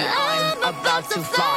I'm about to fly.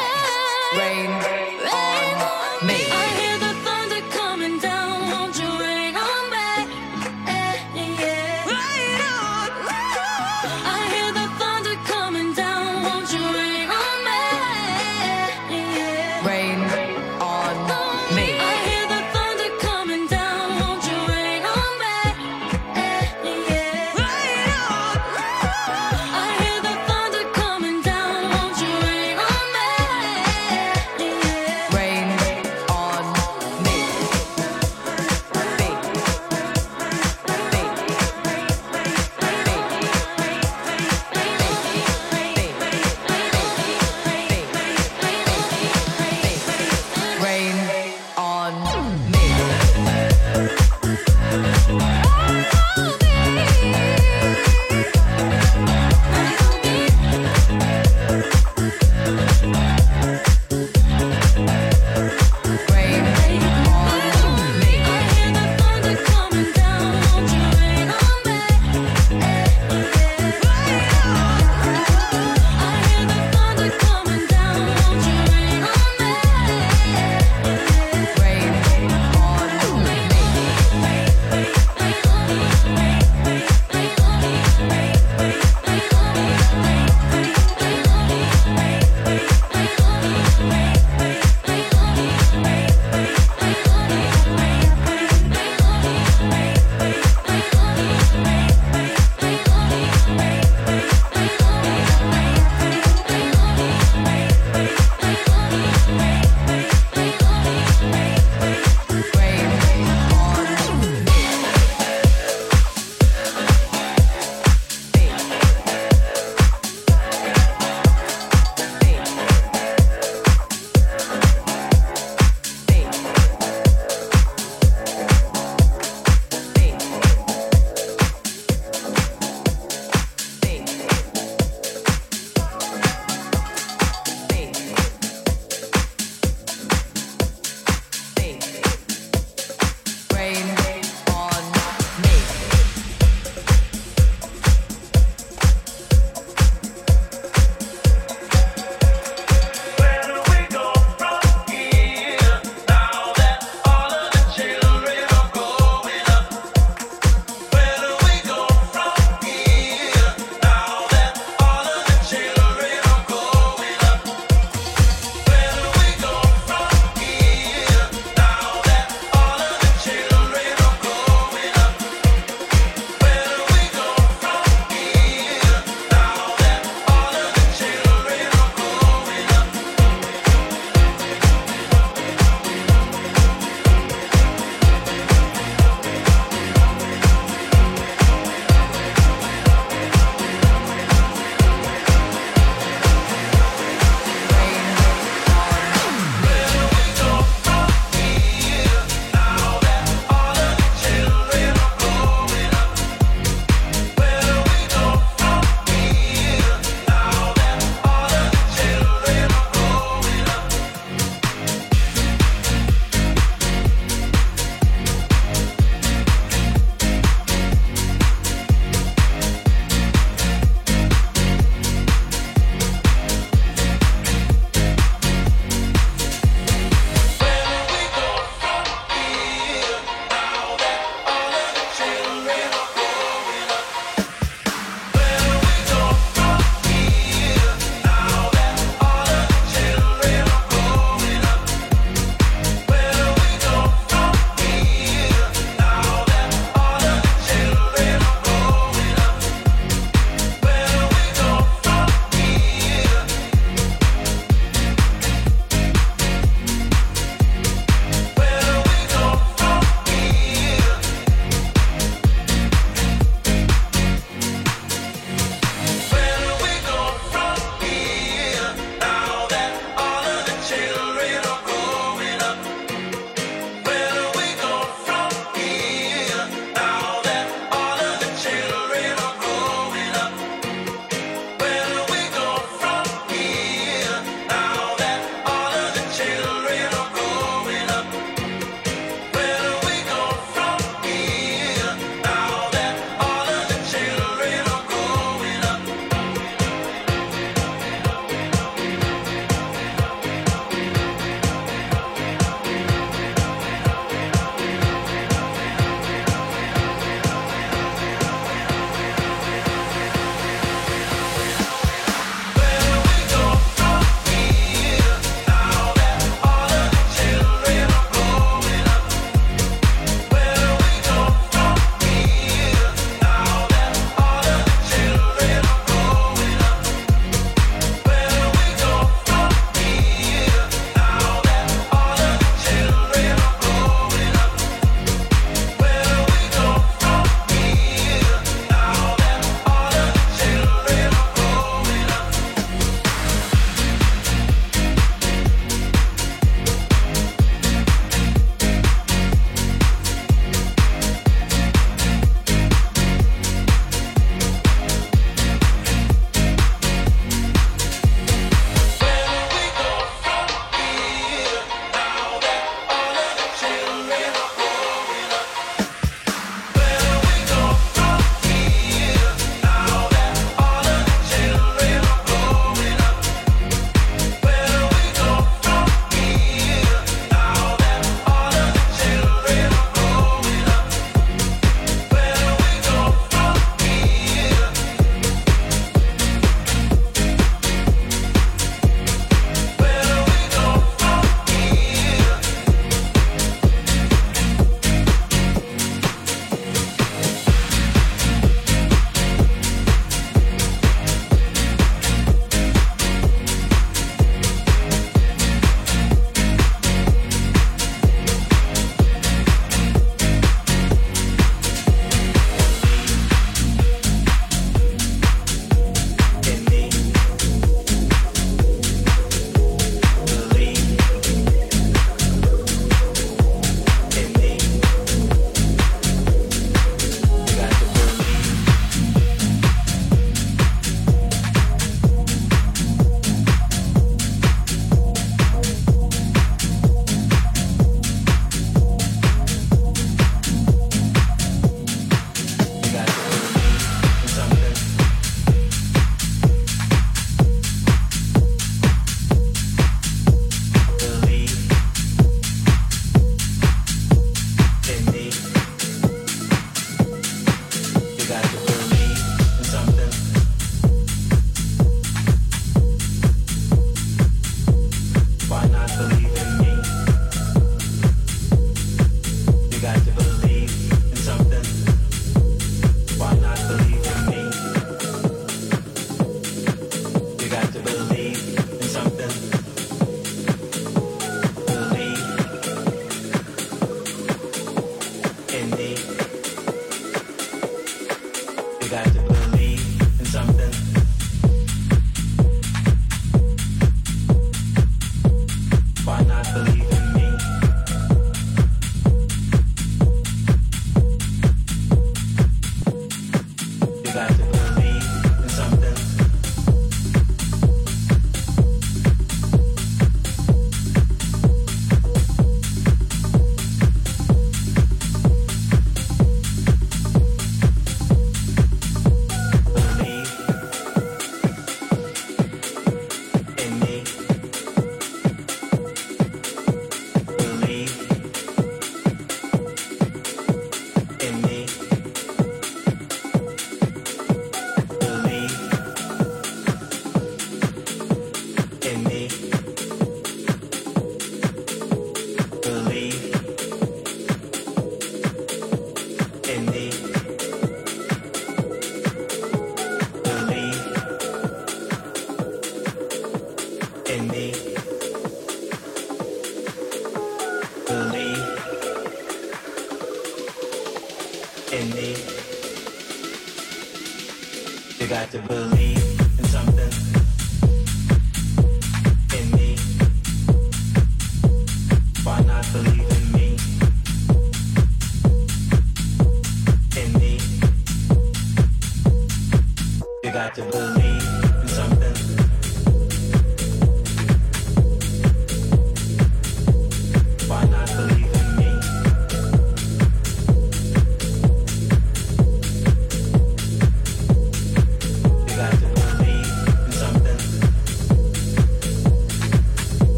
You got to believe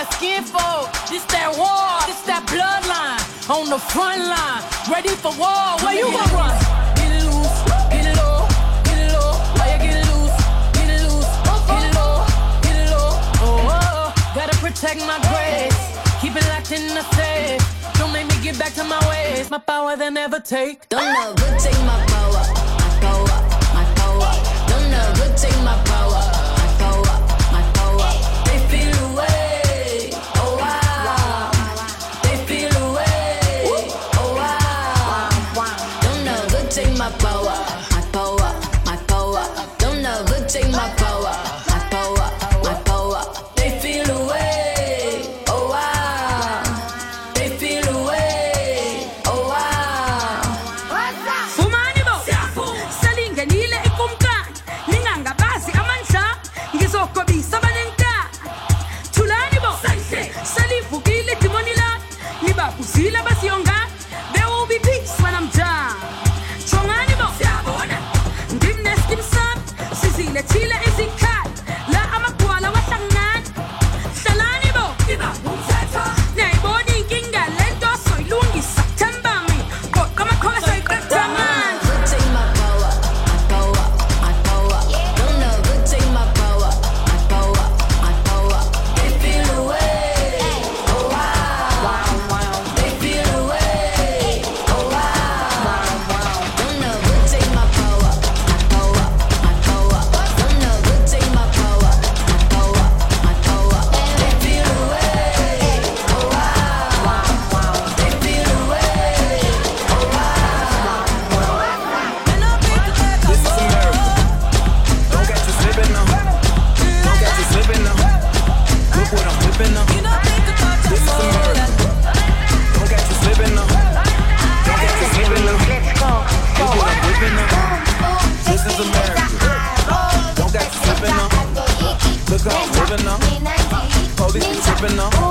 that skin folk, this that war, this that bloodline on the front line, ready for war. Where you gonna run? protect my grace. Keep it locked in the safe. Don't make me get back to my ways. My power they never take. Don't know good take my power. My power. My power. Don't know good take my power. rapping the.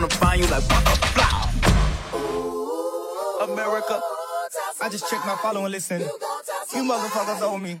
gonna find you like waka flow. America, I just checked my follow and listen. You motherfuckers owe me.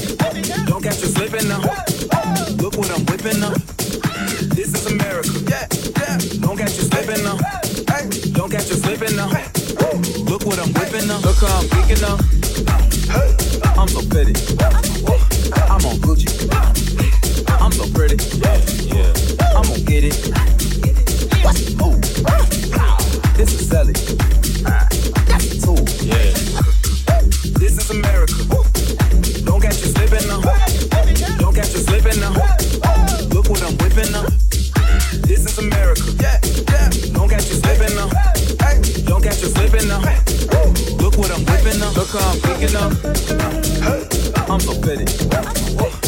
slipping now. Look what I'm whipping now. This is America. Yeah, yeah. Don't catch you slipping now. Don't catch you slipping now. Look what I'm whipping up. Look how I'm geeking up. I'm so pretty. I'm on Gucci. I'm so pretty. Yeah, I'm gonna get it. Ooh. This is selling. That's a tool. Yeah. This is America. Don't catch you slipping now. slipping up. This is America. Yeah, yeah. Don't catch you slipping up. Hey, don't catch you slipping up. Look what I'm whipping up. Look how I'm picking up. I'm so pretty.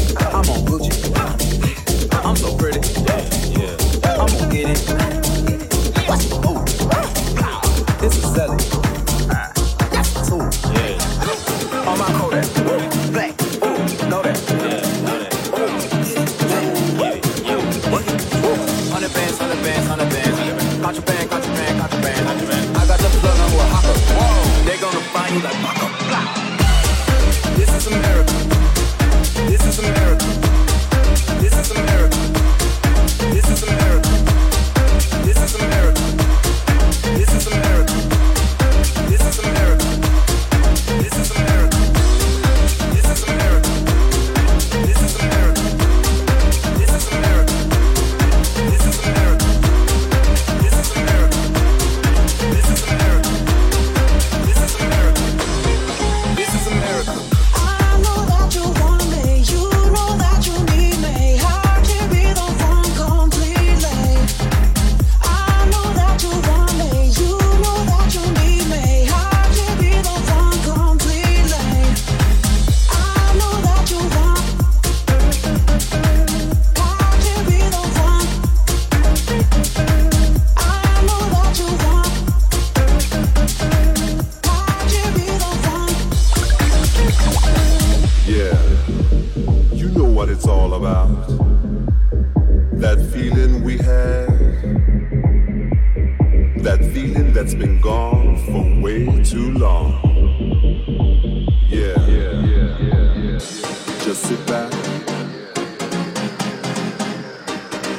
back.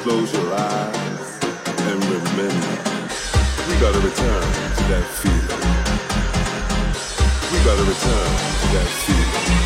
Close your eyes and remember. We gotta return to that feeling. We gotta return to that feeling.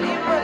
Hollywood.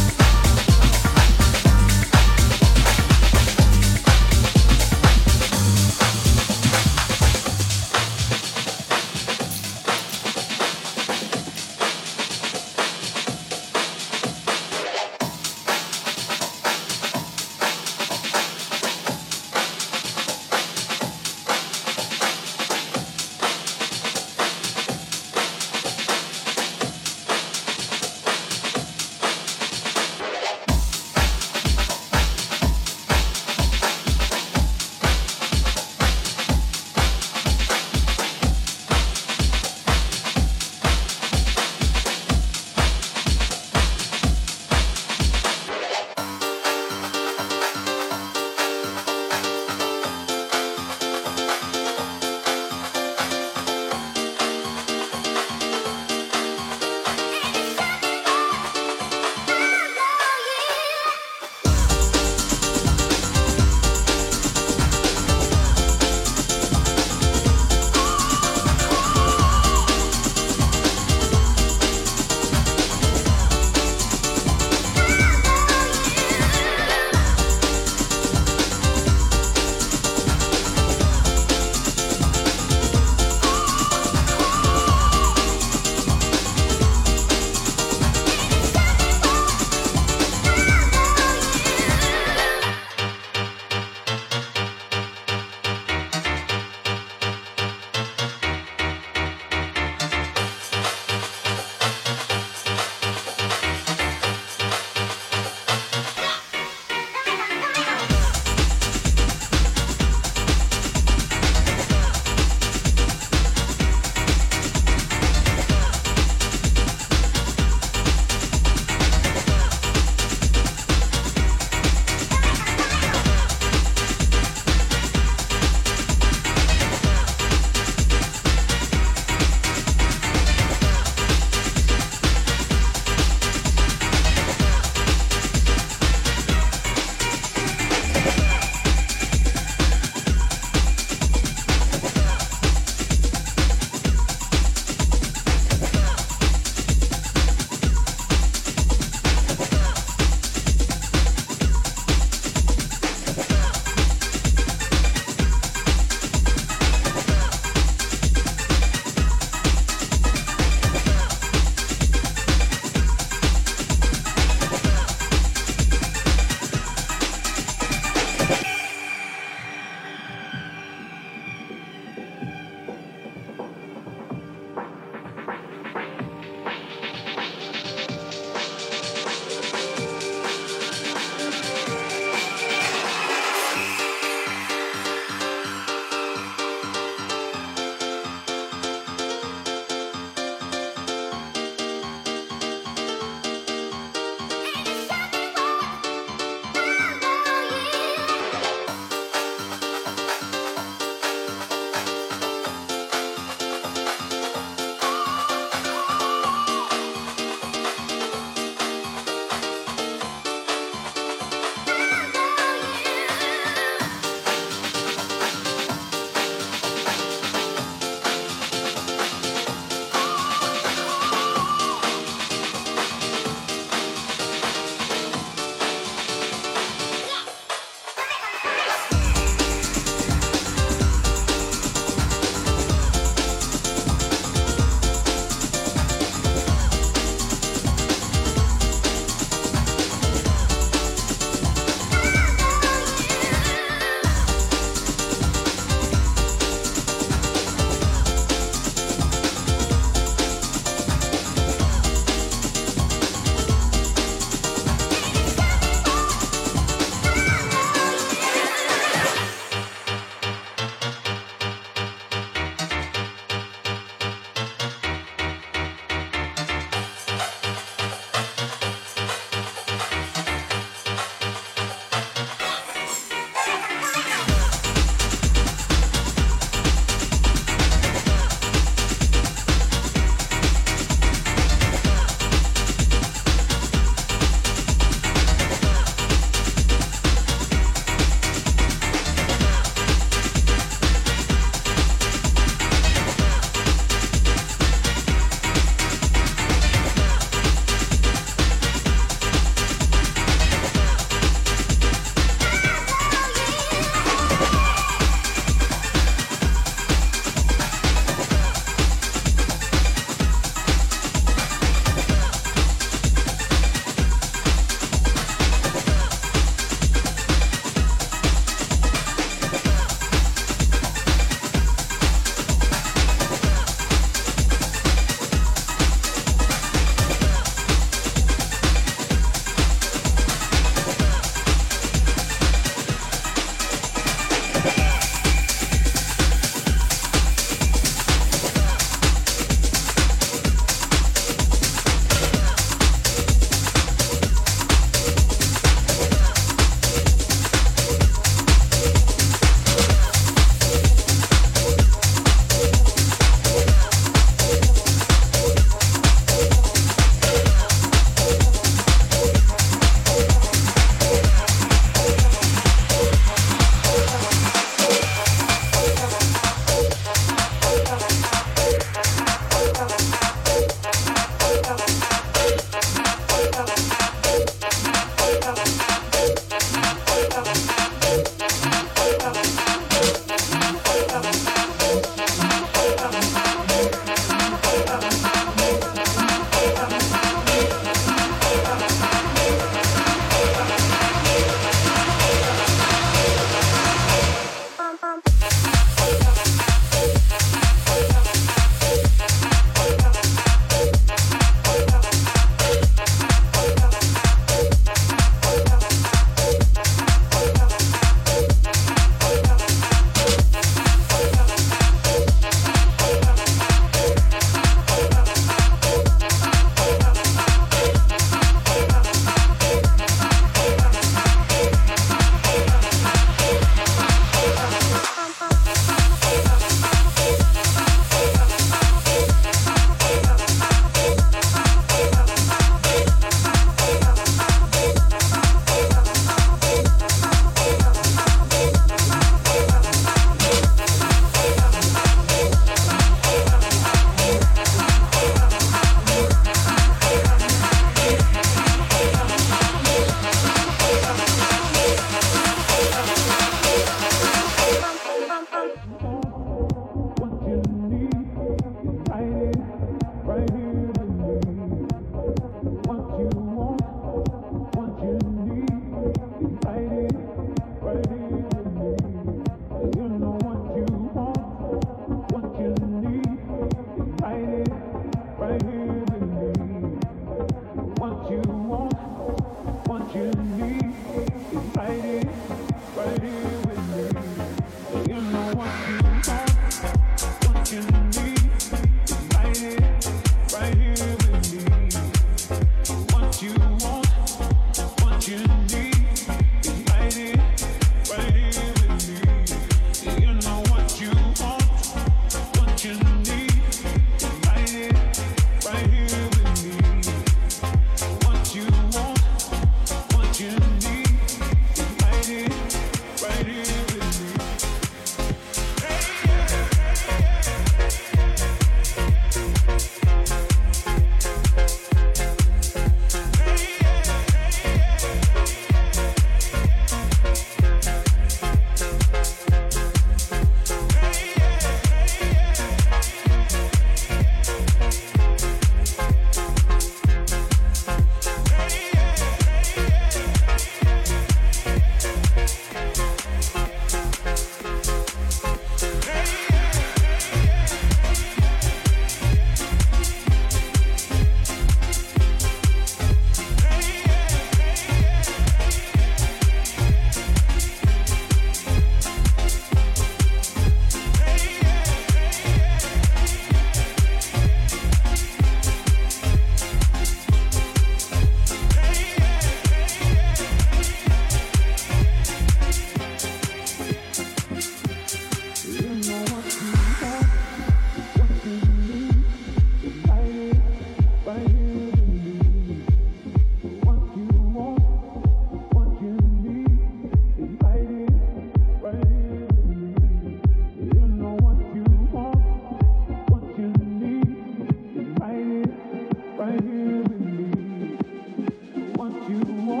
want you want.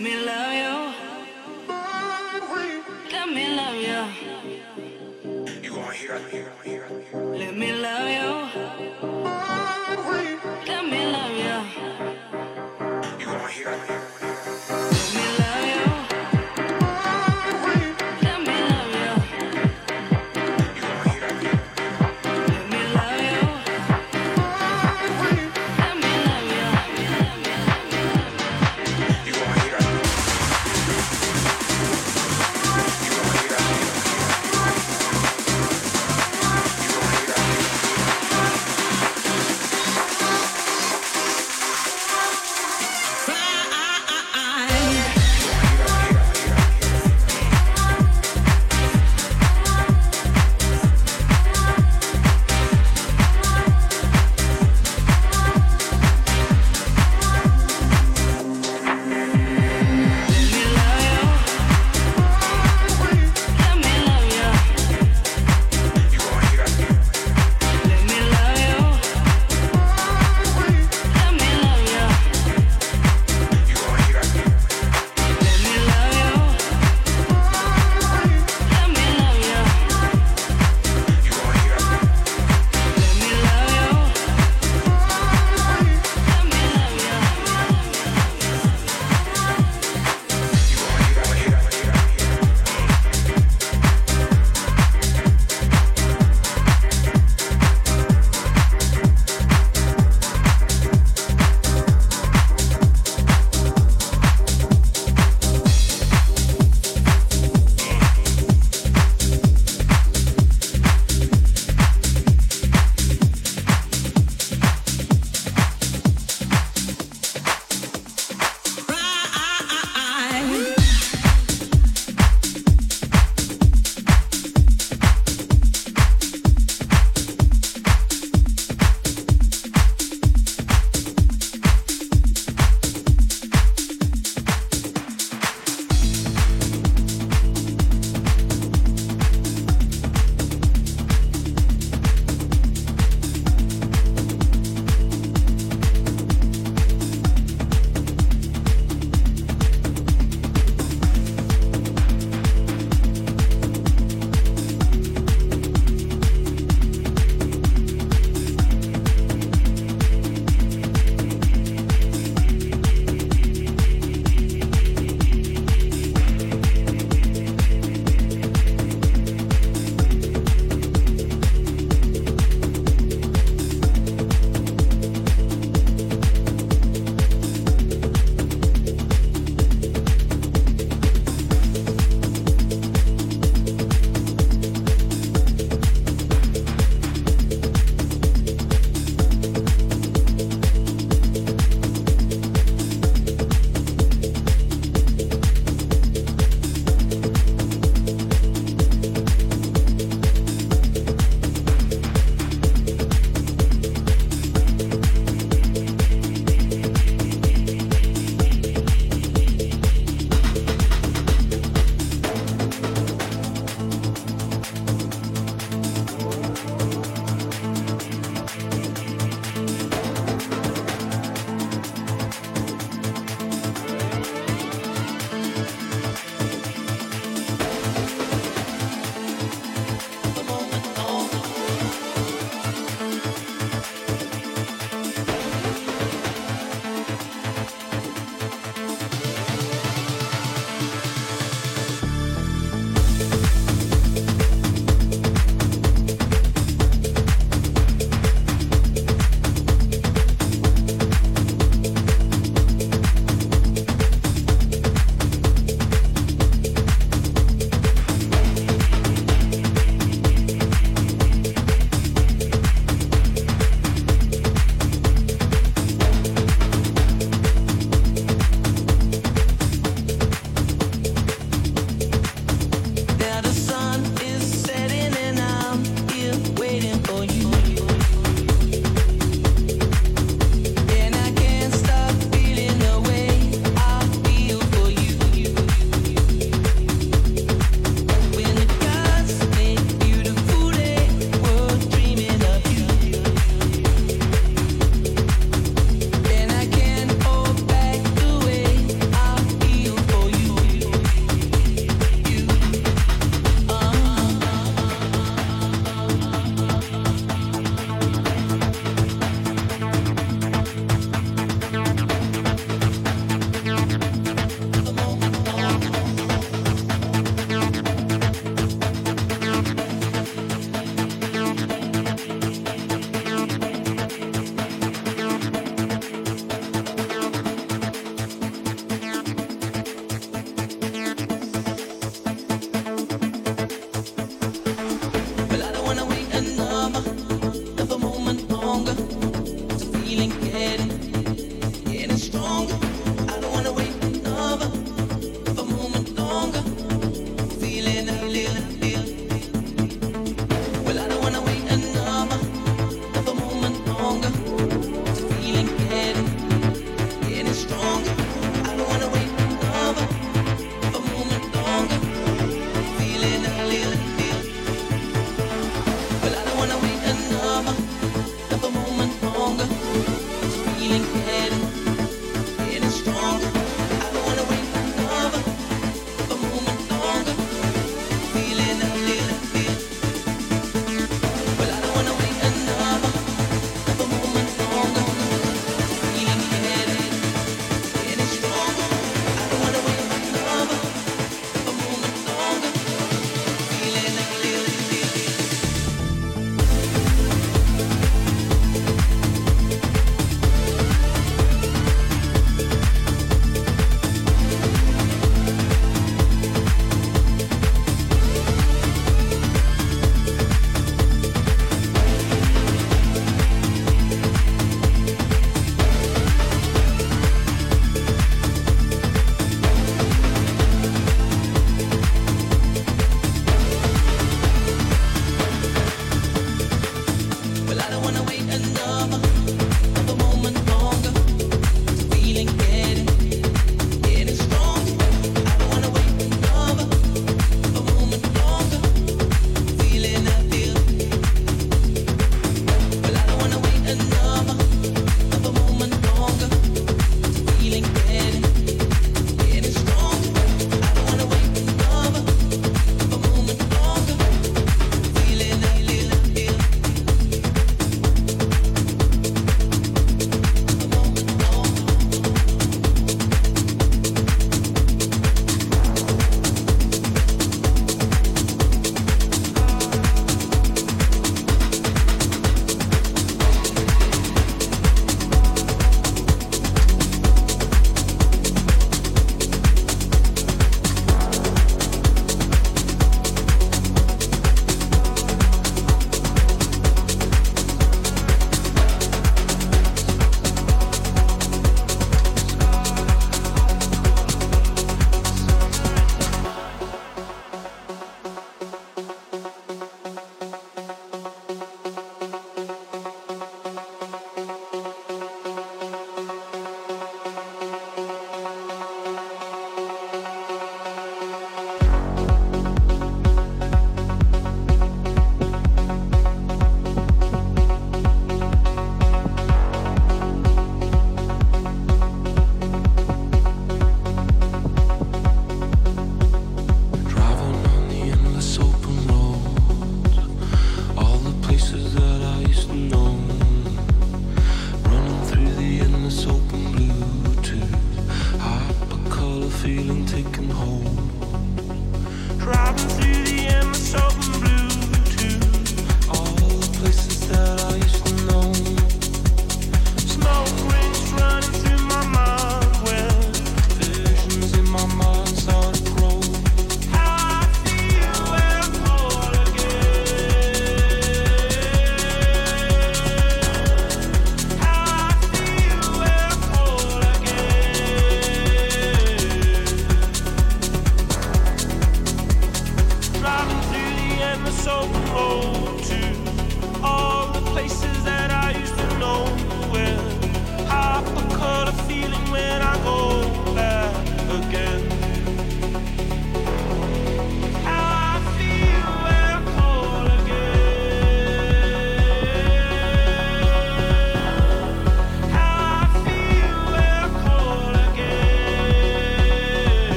me love you.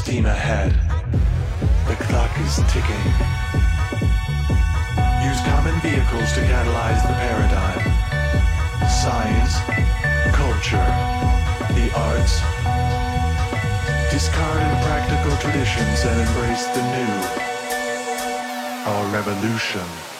Steam ahead. The clock is ticking. Use common vehicles to catalyze the paradigm. Science, culture, the arts. Discard impractical traditions and embrace the new. Our revolution.